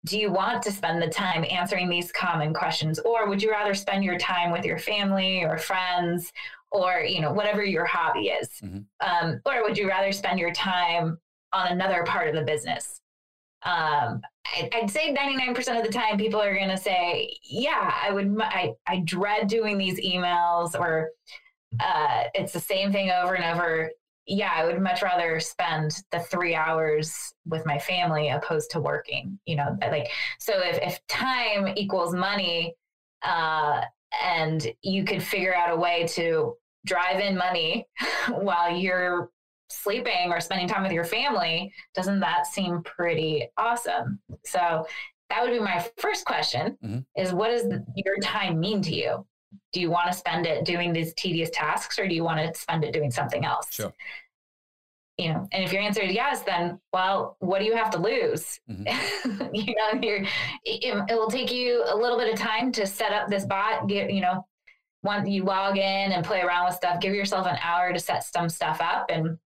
Do you want to spend the time answering these common questions, or would you rather spend your time with your family or friends, or you know whatever your hobby is, mm-hmm. um, or would you rather spend your time on another part of the business? Um, I'd say 99% of the time people are going to say, yeah, I would, I, I dread doing these emails or uh, it's the same thing over and over. Yeah, I would much rather spend the three hours with my family opposed to working, you know, like, so if, if time equals money, uh, and you could figure out a way to drive in money [LAUGHS] while you're sleeping or spending time with your family, doesn't that seem pretty awesome? So that would be my first question mm-hmm. is what does your time mean to you? Do you want to spend it doing these tedious tasks or do you want to spend it doing something else? Sure. You know, and if your answer is yes, then well, what do you have to lose? Mm-hmm. [LAUGHS] you know, you're, it, it will take you a little bit of time to set up this bot. Get you know, once you log in and play around with stuff, give yourself an hour to set some stuff up and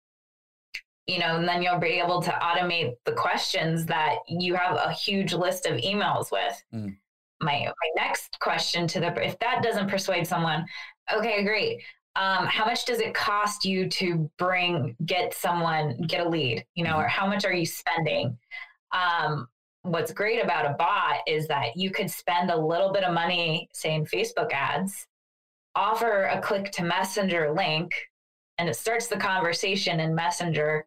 you know, and then you'll be able to automate the questions that you have a huge list of emails with. Mm. My my next question to the if that doesn't persuade someone, okay, great. Um, how much does it cost you to bring get someone get a lead? You know, mm-hmm. or how much are you spending? Um, what's great about a bot is that you could spend a little bit of money, say in Facebook ads, offer a click to messenger link, and it starts the conversation in messenger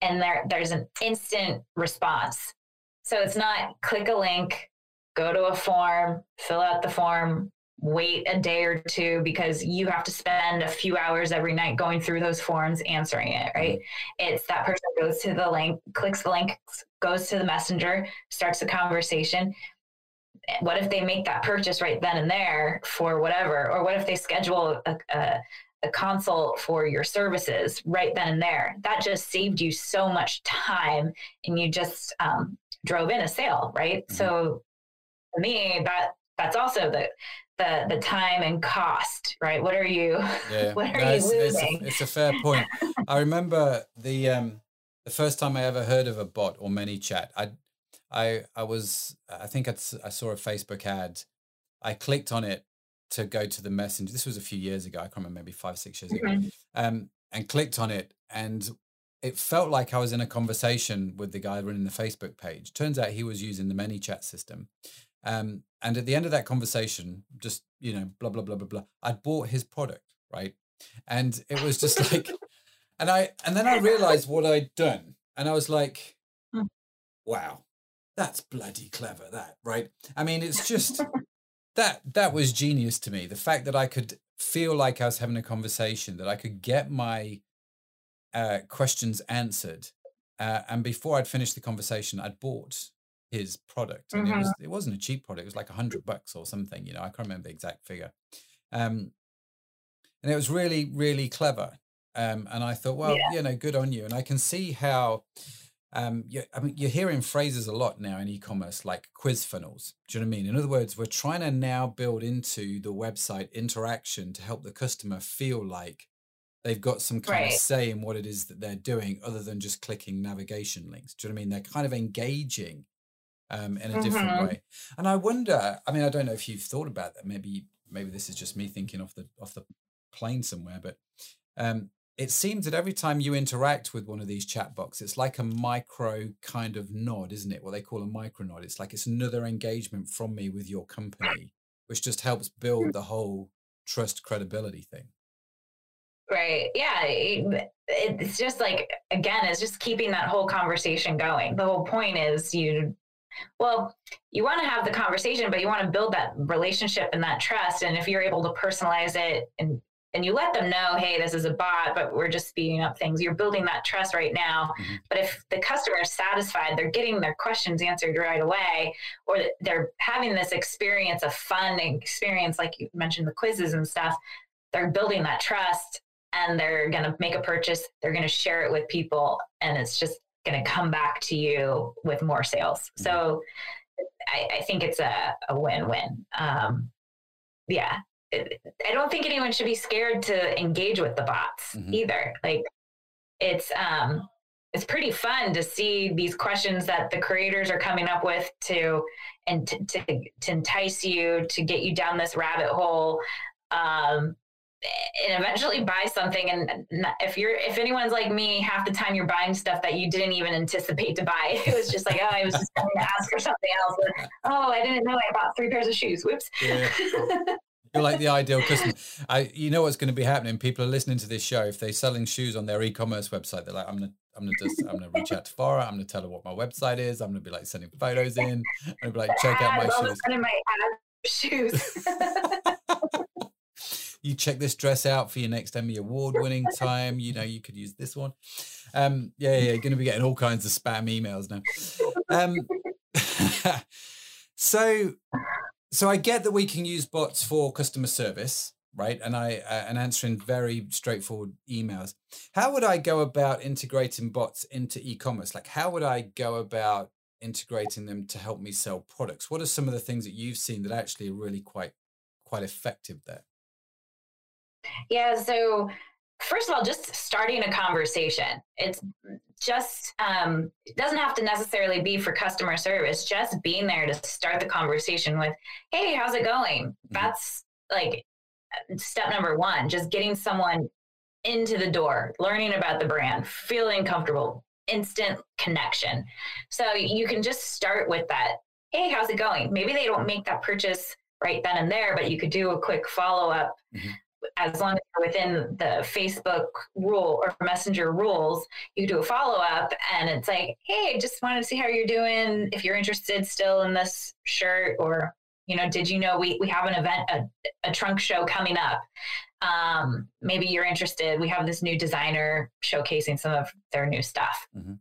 and there there's an instant response. So it's not click a link, go to a form, fill out the form, wait a day or two because you have to spend a few hours every night going through those forms answering it, right? It's that person goes to the link, clicks the link, goes to the messenger, starts the conversation. What if they make that purchase right then and there for whatever? Or what if they schedule a, a a consult for your services right then and there. That just saved you so much time and you just um, drove in a sale, right? Mm-hmm. So for me, that that's also the the the time and cost, right? What are you yeah. [LAUGHS] what are no, you it's, losing? It's a, it's a fair point. I remember the um the first time I ever heard of a bot or ManyChat I I I was I think I'd, I saw a Facebook ad. I clicked on it to go to the messenger. This was a few years ago. I can't remember, maybe five, six years ago. Um, and clicked on it, and it felt like I was in a conversation with the guy running the Facebook page. Turns out he was using the ManyChat system. Um, and at the end of that conversation, just you know, blah blah blah blah blah, I bought his product, right? And it was just like, [LAUGHS] and I and then I realized what I'd done, and I was like, hmm. wow, that's bloody clever, that right? I mean, it's just [LAUGHS] that that was genius to me. The fact that I could feel like I was having a conversation, that I could get my uh, questions answered, uh, and before I'd finished the conversation, I'd bought his product, and mm-hmm. it was it wasn't a cheap product. It was like a hundred bucks or something. You know, I can't remember the exact figure. Um, and it was really really clever. Um, and I thought, well, yeah. you know, good on you. And I can see how um, you, I mean, you're hearing phrases a lot now in e-commerce like quiz funnels. Do you know what I mean? In other words, we're trying to now build into the website interaction to help the customer feel like they've got some kind right. of say in what it is that they're doing, other than just clicking navigation links. Do you know what I mean? They're kind of engaging um, in a mm-hmm. different way. And I wonder. I mean, I don't know if you've thought about that. Maybe, maybe this is just me thinking off the off the plane somewhere, but um, it seems that every time you interact with one of these chat boxes, it's like a micro kind of nod, isn't it? What they call a micro nod. It's like it's another engagement from me with your company, which just helps build mm. the whole trust credibility thing. Right. Yeah. it's just like again it's just keeping that whole conversation going the whole point is you well you want to have the conversation but you want to build that relationship and that trust and if you're able to personalize it and and you let them know hey this is a bot but we're just speeding up things. You're building that trust right now. Mm-hmm. but if the customer is satisfied they're getting their questions answered right away or they're having this experience of fun experience like you mentioned the quizzes and stuff they're building that trust and they're going to make a purchase they're going to share it with people and it's just going to come back to you with more sales. Mm-hmm. so I, I, think it's a, a win-win. Um, yeah I don't think anyone should be scared to engage with the bots mm-hmm. either. Like it's um it's pretty fun to see these questions that the creators are coming up with to and to, to, to entice you to get you down this rabbit hole um and eventually buy something and if you're if anyone's like me half the time you're buying stuff that you didn't even anticipate to buy [LAUGHS] it was just like oh i was just going to ask for something else oh i didn't know i bought three pairs of shoes whoops yeah. [LAUGHS] You're like the ideal customer. I, you know what's going to be happening. People are listening to this show. If they're selling shoes on their e-commerce website, they're like, "I'm gonna, I'm gonna just, I'm gonna reach out to Fara. I'm gonna tell her what my website is. I'm gonna be like sending photos in. I'm gonna be like, check out my shoes. My shoes. [LAUGHS] you check this dress out for your next Emmy award-winning time. You know, you could use this one. Um, yeah, yeah, you're going to be getting all kinds of spam emails now. Um, [LAUGHS] so so I get that we can use bots for customer service, right? And I uh, and answering very straightforward emails. How would I go about integrating bots into e-commerce? Like, how would I go about integrating them to help me sell products? What are some of the things that you've seen that actually are really quite quite effective there? Yeah. So first of all, just starting a conversation. It's just um, it doesn't have to necessarily be for customer service. Just being there to start the conversation with, "Hey, how's it going?" Mm-hmm. That's like step number one. Just getting someone into the door, learning about the brand, feeling comfortable, instant connection. So you can just start with that. Hey, how's it going? Maybe they don't make that purchase right then and there, but you could do a quick follow up. Mm-hmm as long as you're within the Facebook rule or Messenger rules, you do a follow up and it's like, hey, I just wanted to see how you're doing. If you're interested still in this shirt, or, you know, did you know we, we have an event, a, a trunk show coming up? Um, maybe you're interested. We have this new designer showcasing some of their new stuff. Mm-hmm.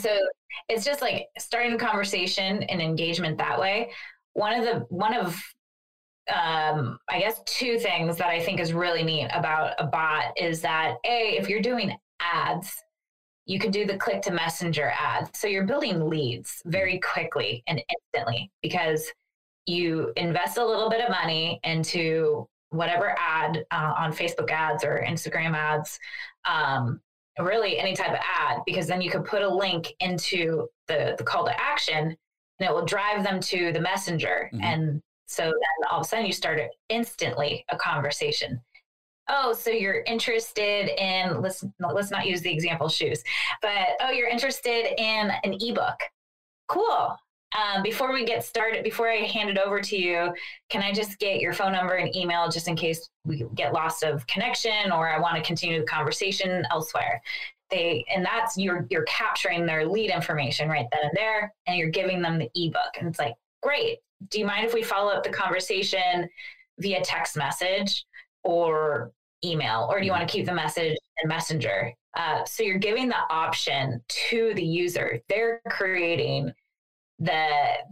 So it's just like starting a conversation and engagement that way. One of the one of um, I guess two things that I think is really neat about a bot is that a if you're doing ads, you can do the click to messenger ads. So you're building leads very quickly and instantly because you invest a little bit of money into whatever ad uh, on Facebook ads or Instagram ads, um, really any type of ad, because then you can put a link into the, the call to action and it will drive them to the messenger mm-hmm. and so then all of a sudden you start instantly a conversation. Oh, so you're interested in let's let's not use the example shoes, but oh, you're interested in an ebook. Cool. Um, before we get started, before I hand it over to you, can I just get your phone number and email just in case we get lost of connection or I want to continue the conversation elsewhere? They and that's you're you're capturing their lead information right then and there, and you're giving them the ebook, and it's like great do you mind if we follow up the conversation via text message or email, or do you want to keep the message in Messenger? Uh, so you're giving the option to the user. They're creating the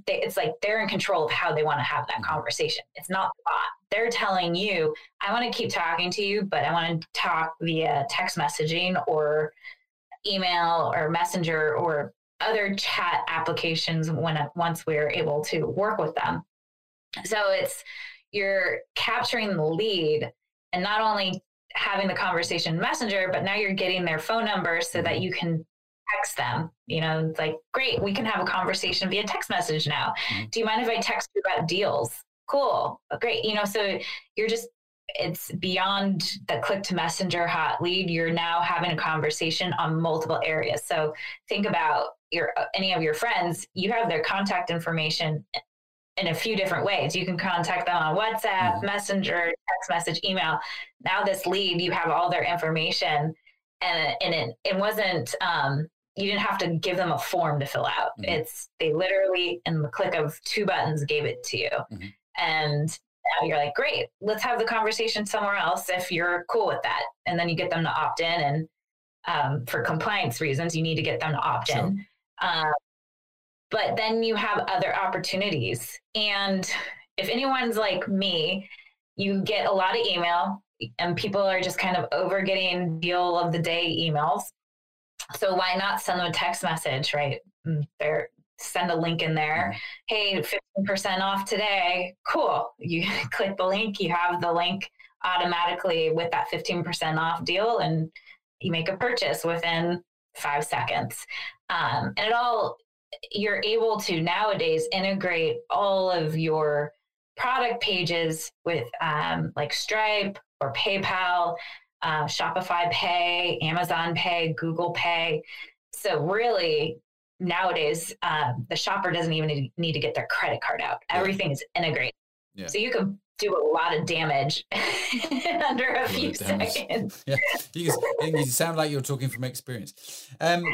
they, it's like they're in control of how they want to have that conversation. It's not the bot. They're telling you, I want to keep talking to you, but I want to talk via text messaging or email or messenger or other chat applications when once we're able to work with them. So it's you're capturing the lead and not only having the conversation messenger, but now you're getting their phone number so that you can text them. You know, it's like, great, we can have a conversation via text message now. Mm-hmm. Do you mind if I text you about deals? Cool. Great. You know, so you're just it's beyond the click to messenger hot lead you're now having a conversation on multiple areas so think about your any of your friends you have their contact information in a few different ways you can contact them on whatsapp mm-hmm. messenger text message email now this lead you have all their information and and it, it wasn't um, you didn't have to give them a form to fill out. Mm-hmm. It's they literally in the click of two buttons gave it to you, mm-hmm. and now you're like, great, let's have the conversation somewhere else if you're cool with that, and then you get them to opt in, and um, for compliance reasons, you need to get them to opt sure. Um, but then you have other opportunities, and if anyone's like me, you get a lot of email, and people are just kind of over getting deal of the day emails so why not send them a text message, right? Mm, They're send a link in there. Mm-hmm. Hey, 15% off today. Cool. [LAUGHS] You click the link, you have the link automatically with that 15% off deal, and you make a purchase within five seconds. Um, and it all, you're able to nowadays integrate all of your product pages with um, like Stripe or PayPal uh, Shopify Pay, Amazon Pay, Google Pay. So really, nowadays, uh, the shopper doesn't even need to get their credit card out. Everything is integrated. Yeah. So you can do a lot of damage [LAUGHS] under a, a few seconds. Yeah, you, you sound like you're talking from experience. Um,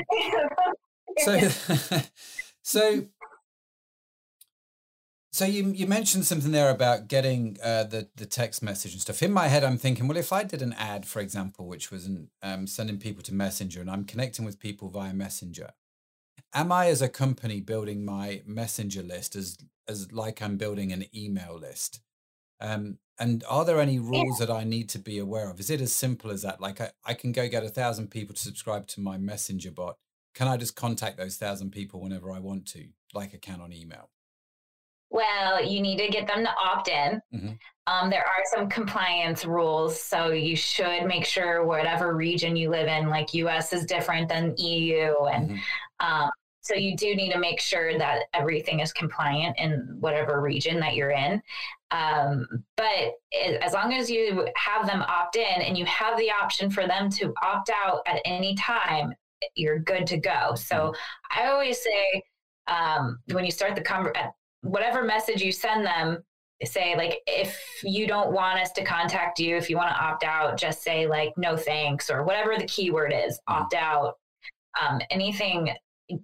[LAUGHS] so, [LAUGHS] so so you you mentioned something there about getting uh, the the text message and stuff. In my head, I'm thinking, well, if I did an ad, for example, which was an, um, sending people to Messenger, and I'm connecting with people via Messenger, am I as a company building my Messenger list as as like I'm building an email list? Um, and are there any rules that I need to be aware of? Is it as simple as that? Like I, I can go get a thousand people to subscribe to my Messenger bot. Can I just contact those thousand people whenever I want to, like I can on email? Well, you need to get them to opt in. Mm-hmm. Um, there are some compliance rules, so you should make sure whatever region you live in, like US is different than EU, and mm-hmm. um, so you do need to make sure that everything is compliant in whatever region that you're in. Um, but as long as you have them opt in and you have the option for them to opt out at any time, you're good to go. So mm-hmm. I always say um, when you start the conversation whatever message you send them say like if you don't want us to contact you if you want to opt out just say like no thanks or whatever the keyword is mm-hmm. opt out um, anything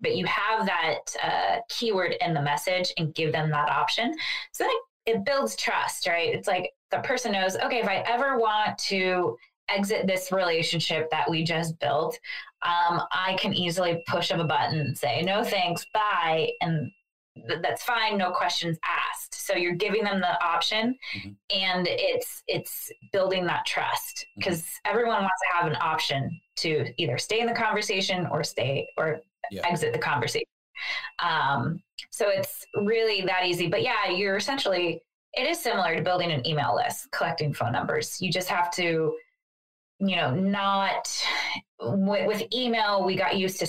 but you have that uh, keyword in the message and give them that option so then it, it builds trust right it's like the person knows okay if i ever want to exit this relationship that we just built um, i can easily push of a button and say no thanks bye and that's fine no questions asked so you're giving them the option mm-hmm. and it's it's building that trust because mm-hmm. everyone wants to have an option to either stay in the conversation or stay or yeah. exit the conversation um, so it's really that easy but yeah you're essentially it is similar to building an email list collecting phone numbers you just have to you know not with, with email we got used to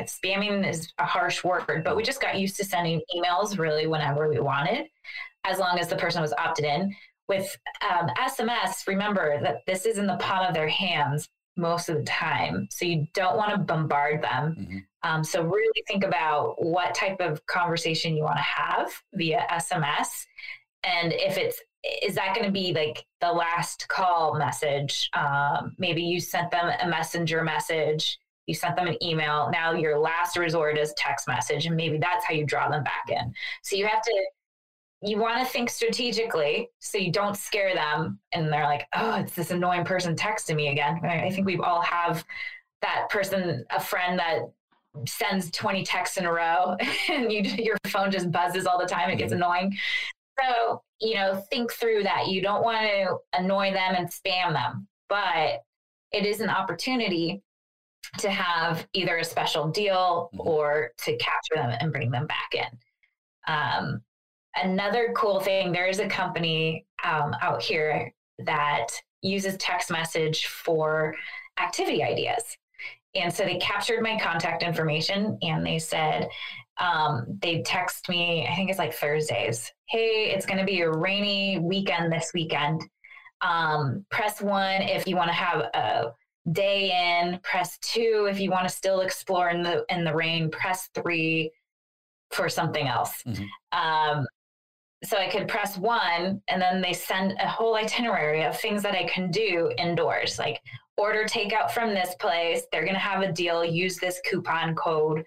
spamming is a harsh word, but we just got used to sending emails really whenever we wanted, as long as the person was opted in. With um, SMS, remember that this is in the palm of their hands most of the time. So you don't want to bombard them. Mm-hmm. Um, so really think about what type of conversation you want to have via SMS. And if it's, is that going to be like the last call message? Um, maybe you sent them a messenger message you sent them an email. Now your last resort is text message, and maybe that's how you draw them back in. So you have to, you want to think strategically so you don't scare them and they're like, oh, it's this annoying person texting me again. I think we all have that person, a friend that sends 20 texts in a row [LAUGHS] and you, your phone just buzzes all the time. It gets mm-hmm. annoying. So, you know, think through that. You don't want to annoy them and spam them, but it is an opportunity to have either a special deal mm-hmm. or to capture them and bring them back in. Um, another cool thing there is a company um, out here that uses text message for activity ideas. And so they captured my contact information and they said, um, they text me, I think it's like Thursdays. Hey, it's going to be a rainy weekend this weekend. Um, press one if you want to have a day in, press two if you want to still explore in the in the rain, press three for something else. Mm-hmm. Um, so I could press one, and then they send a whole itinerary of things that I can do indoors, like order takeout from this place. They're going to have a deal. Use this coupon code.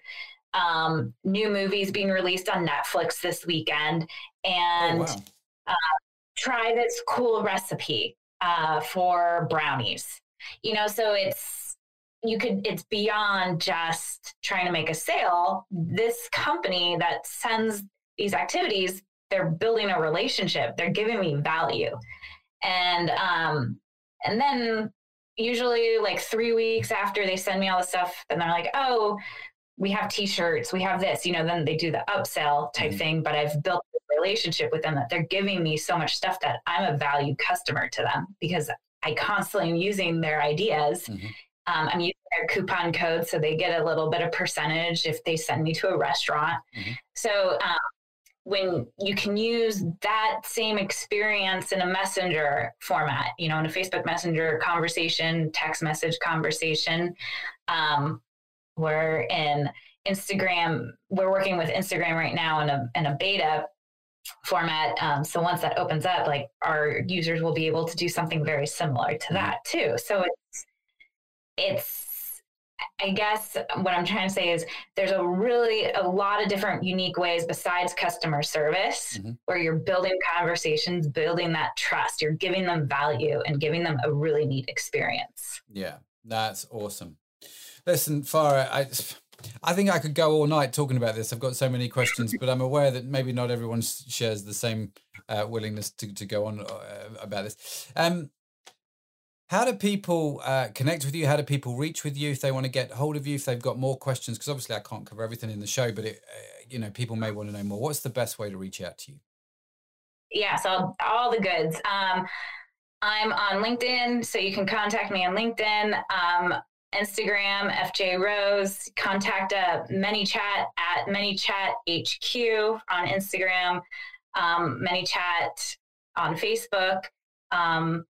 Um, new movies being released on Netflix this weekend, and oh, wow. uh, try this cool recipe uh, for brownies. You know, so it's you could it's beyond just trying to make a sale. This company that sends these activities, they're building a relationship. They're giving me value, and um, and then usually like three weeks after they send me all the stuff, and they're like, oh, we have t-shirts, we have this, you know, then they do the upsell type mm-hmm. thing. But I've built a relationship with them that they're giving me so much stuff that I'm a valued customer to them because I constantly am using their ideas. Mm-hmm. Um, I'm using their coupon code, so they get a little bit of percentage if they send me to a restaurant. Mm-hmm. So um, when you can use that same experience in a messenger format, you know, in a Facebook Messenger conversation, text message conversation, um, we're in Instagram. We're working with Instagram right now in a in a beta format. Um, so once that opens up, like our users will be able to do something very similar to mm-hmm. that too. So it's it's I guess what I'm trying to say is there's a really a lot of different unique ways besides customer service mm-hmm. where you're building conversations, building that trust, you're giving them value and giving them a really neat experience. Yeah, that's awesome. Listen, Fara, I I think I could go all night talking about this. I've got so many questions, but I'm aware that maybe not everyone shares the same uh, willingness to, to go on uh, about this. Um, how do people uh, connect with you? How do people reach with you if they want to get hold of you? If they've got more questions, because obviously I can't cover everything in the show, but it, uh, you know, people may want to know more. What's the best way to reach out to you? Yeah, so all the goods. Um, I'm on LinkedIn, so you can contact me on LinkedIn. Um, Instagram, FJ Rose, contact uh, ManyChat at ManyChat HQ on Instagram, um, ManyChat on Facebook. Um,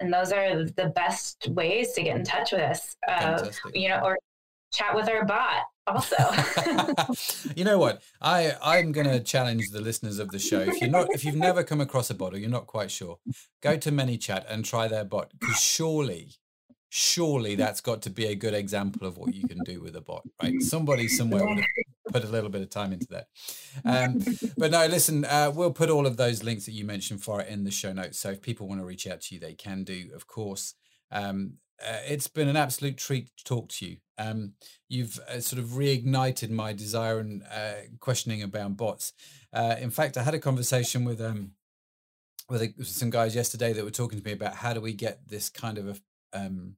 and those are the best ways to get in touch with us. Uh, you know, or chat with our bot also. [LAUGHS] [LAUGHS] you know what? I I'm going to challenge the listeners of the show. If you're not, if you've never come across a bot or you're not quite sure, go to ManyChat and try their bot because surely. Surely that's got to be a good example of what you can do with a bot, right? Somebody somewhere would have put a little bit of time into that. [LAUGHS] Um, but no, listen, uh, we'll put all of those links that you mentioned for it in the show notes. So if people want to reach out to you, they can do, of course. Um, uh, it's been an absolute treat to talk to you. Um, you've uh, sort of reignited my desire and uh, questioning about bots. Uh, in fact, I had a conversation with um, with a, some guys yesterday that were talking to me about how do we get this kind of a um,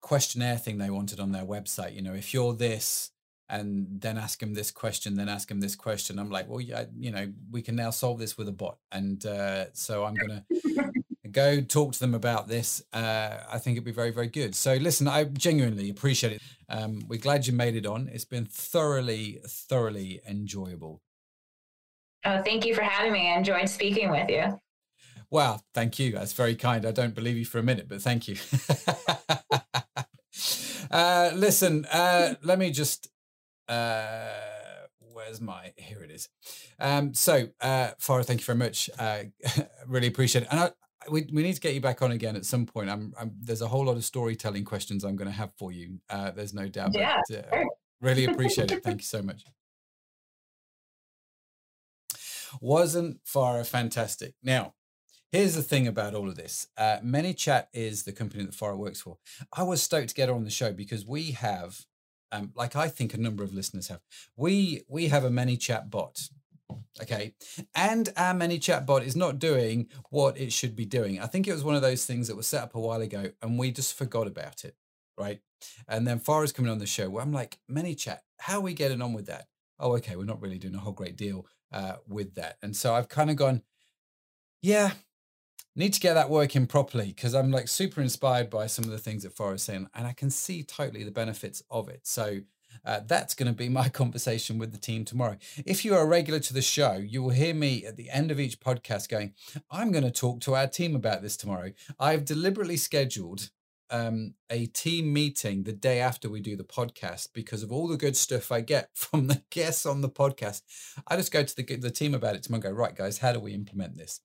questionnaire thing they wanted on their website. You know, if you're this, and then ask him this question, then ask him this question. I'm like, well, yeah, you know, we can now solve this with a bot. And uh, so I'm going [LAUGHS] to go talk to them about this. Uh, I think it'd be very, very good. So listen, I genuinely appreciate it. Um, we're glad you made it on. It's been thoroughly, thoroughly enjoyable. Oh, thank you for having me. I enjoyed speaking with you. Wow, thank you. That's very kind. I don't believe you for a minute, but thank you. [LAUGHS] uh, listen, uh, let me just uh, where's my here it is. Um so uh Fara thank you very much. Uh [LAUGHS] really appreciate it. And I, we, we need to get you back on again at some point. I'm, I'm there's a whole lot of storytelling questions i'm going to have for you. Uh there's no doubt yeah, but, uh, really [LAUGHS] appreciate it. Thank you so much. Wasn't Fara fantastic? Now Here's the thing about all of this. Uh, ManyChat is the company that Fara works for. I was stoked to get her on the show because we have um, like I think a number of listeners have. We we have a ManyChat bot, okay, and our ManyChat bot is not doing what it should be doing. I think it was one of those things that was set up a while ago, and we just forgot about it, right? And then Fara's coming on the show where I'm like, ManyChat, how are we getting on with that? Oh, okay, we're not really doing a whole great deal uh, with that, and so I've kind of gone, yeah, need to get that working properly because I'm like super inspired by some of the things that is saying, and I can see totally the benefits of it. So uh, that's going to be [LAUGHS] my conversation with the team tomorrow. If you are a regular to the show, you will hear me at the end of each podcast going, I'm going to talk to our team about this tomorrow. I've deliberately scheduled um, a team meeting the day after we do the podcast because of all the good stuff I get [LAUGHS] from the guests on the podcast. I just go to the, the team about it tomorrow go, right, guys, how do we implement this?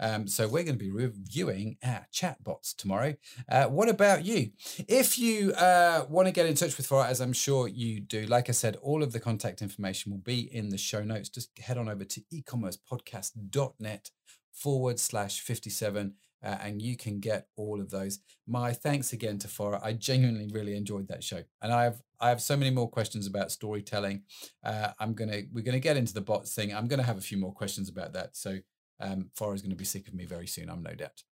Um, so we're going to be reviewing our chatbots tomorrow. Uh, what about you? If you uh, want to get in touch with Fara, as I'm sure you do, like I said, all of the contact information will be in the show notes. Just head on over to ecommercepodcast.net forward slash 57 uh, and you can get all of those. My thanks again to Fara. I genuinely really enjoyed that show, and I have I have so many more questions about storytelling. Uh, I'm gonna we're gonna get into the bots thing. I'm gonna have a few more questions about that. So um, is going to be sick of me very soon, I'm no doubt.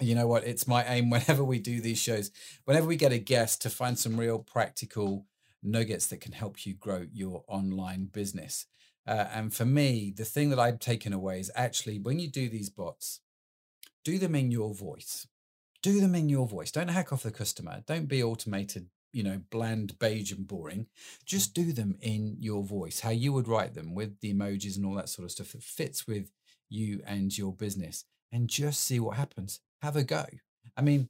You know what? It's my aim [LAUGHS] whenever we do these shows, whenever we get a guest, to find some real practical nuggets that can help you grow your online business. Uh, and for me, the thing that I've taken away is actually when you do these bots, do them in your voice. Do them in your voice. Don't hack off the customer. Don't be automated, you know, bland, beige, and boring. Just do them in your voice, how you would write them with the emojis and all that sort of stuff that fits with you and your business and just see what happens. Have a go. I mean,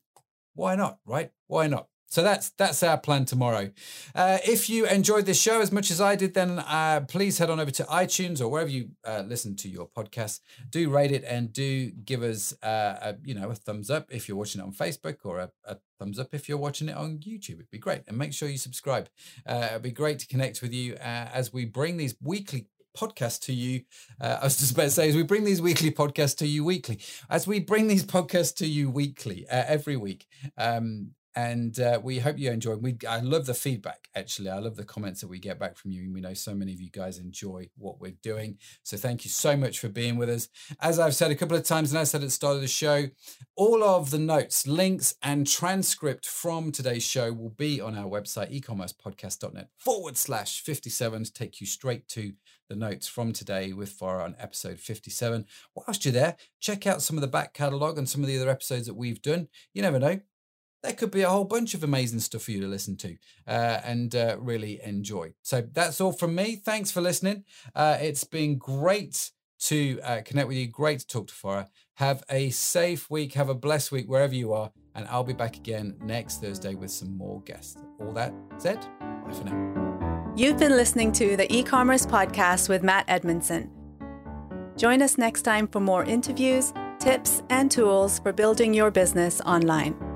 why not, right? Why not? So that's that's our plan tomorrow. Uh, if you enjoyed this show as much as I did, then uh, please head on over to iTunes or wherever you uh, listen to your podcast. Do rate it and do give us uh, a you know a thumbs up if you're watching it on Facebook or a, a, thumbs up if you're watching it on YouTube. It'd be great, and make sure you subscribe. Uh, it'd be great to connect with you uh, as we bring these weekly podcast to you. Uh, I was just about to say, as we bring these weekly podcasts to you weekly, as we bring these podcasts to you weekly, uh, every week. Um, and uh, we hope you enjoy. We I love the feedback. Actually, I love the comments that we get back from you. And we know so many of you guys enjoy what we're doing. So thank you so much for being with us. As I've said a couple of times, and I said at the start of the show, all of the notes, links, and transcript from today's show will be on our website, ecommercepodcast.net forward slash 57 to take you straight to the notes from today with Fara on episode 57. Whilst you're there, check out some of the back catalogue and some of the other episodes that we've done. You never know, there could be a whole bunch of amazing stuff for you to listen to uh, and uh, really enjoy. So that's all from me. Thanks for listening. Uh, it's been great to uh, connect with you. Great to talk to Fara. Have a safe week. Have a blessed week wherever you are. And I'll be back again next Thursday with some more guests. All that said, bye for now. You've been listening to the e commerce podcast with Matt Edmundson. Join us next time for more interviews, tips, and tools for building your business online.